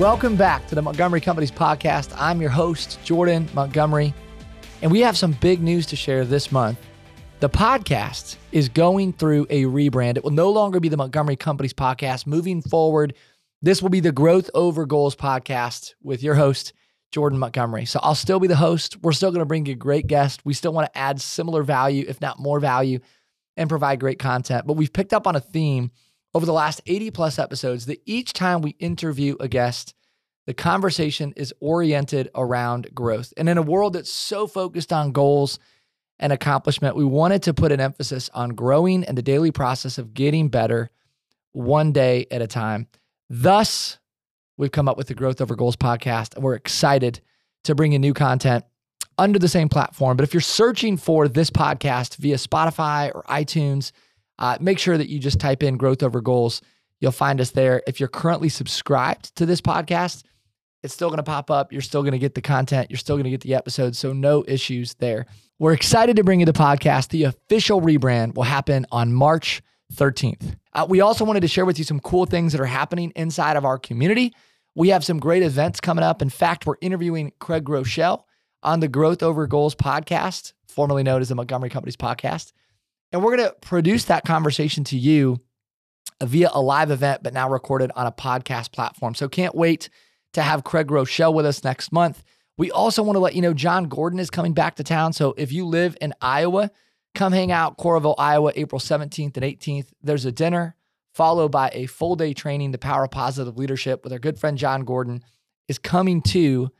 welcome back to the Montgomery Companies podcast. I'm your host, Jordan Montgomery, and we have some big news to share this month. The podcast is going through a rebrand. It will no longer be the Montgomery Companies podcast. Moving forward, this will be the Growth Over Goals podcast with your host, Jordan Montgomery. So I'll still be the host. We're still going to bring you great guests. We still want to add similar value, if not more value, and provide great content. But we've picked up on a theme over the last 80 plus episodes that each time we interview a guest, the conversation is oriented around growth. And in a world that's so focused on goals, and accomplishment, we wanted to put an emphasis on growing and the daily process of getting better one day at a time. Thus, we've come up with the Growth Over Goals podcast, and we're excited to bring you new content under the same platform. But if you're searching for this podcast via Spotify or iTunes, uh, make sure that you just type in Growth Over Goals. You'll find us there. If you're currently subscribed to this podcast, it's still going to pop up. You're still going to get the content. You're still going to get the episodes. So, no issues there. We're excited to bring you the podcast. The official rebrand will happen on March 13th. Uh, we also wanted to share with you some cool things that are happening inside of our community. We have some great events coming up. In fact, we're interviewing Craig Groeschel on the Growth Over Goals podcast, formerly known as the Montgomery Companies podcast. And we're going to produce that conversation to you via a live event, but now recorded on a podcast platform. So can't wait to have Craig Groeschel with us next month. We also want to let you know Jon Gordon is coming back to town. So if you live in Iowa, come hang out Coralville, Iowa, April 17th and 18th. There's a dinner followed by a full day training, The Power of Positive Leadership with our good friend Jon Gordon is coming to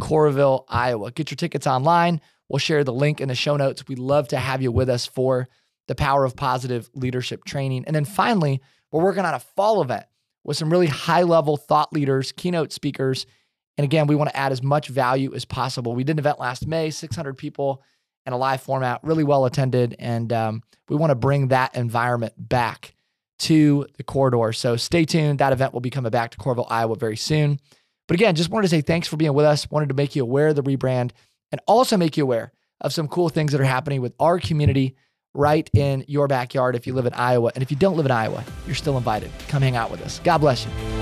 Coralville, Iowa. Get your tickets online. We'll share the link in the show notes. We'd love to have you with us for the Power of Positive Leadership training. And then finally, we're working on a fall event with some really high level thought leaders, keynote speakers, and again, we want to add as much value as possible. We did an event last May, 600 people in a live format, really well attended. And um, we want to bring that environment back to the corridor. So stay tuned. That event will be coming back to Coralville, Iowa very soon. But again, just wanted to say thanks for being with us. Wanted to make you aware of the rebrand and also make you aware of some cool things that are happening with our community right in your backyard if you live in Iowa. And if you don't live in Iowa, you're still invited. Come hang out with us. God bless you.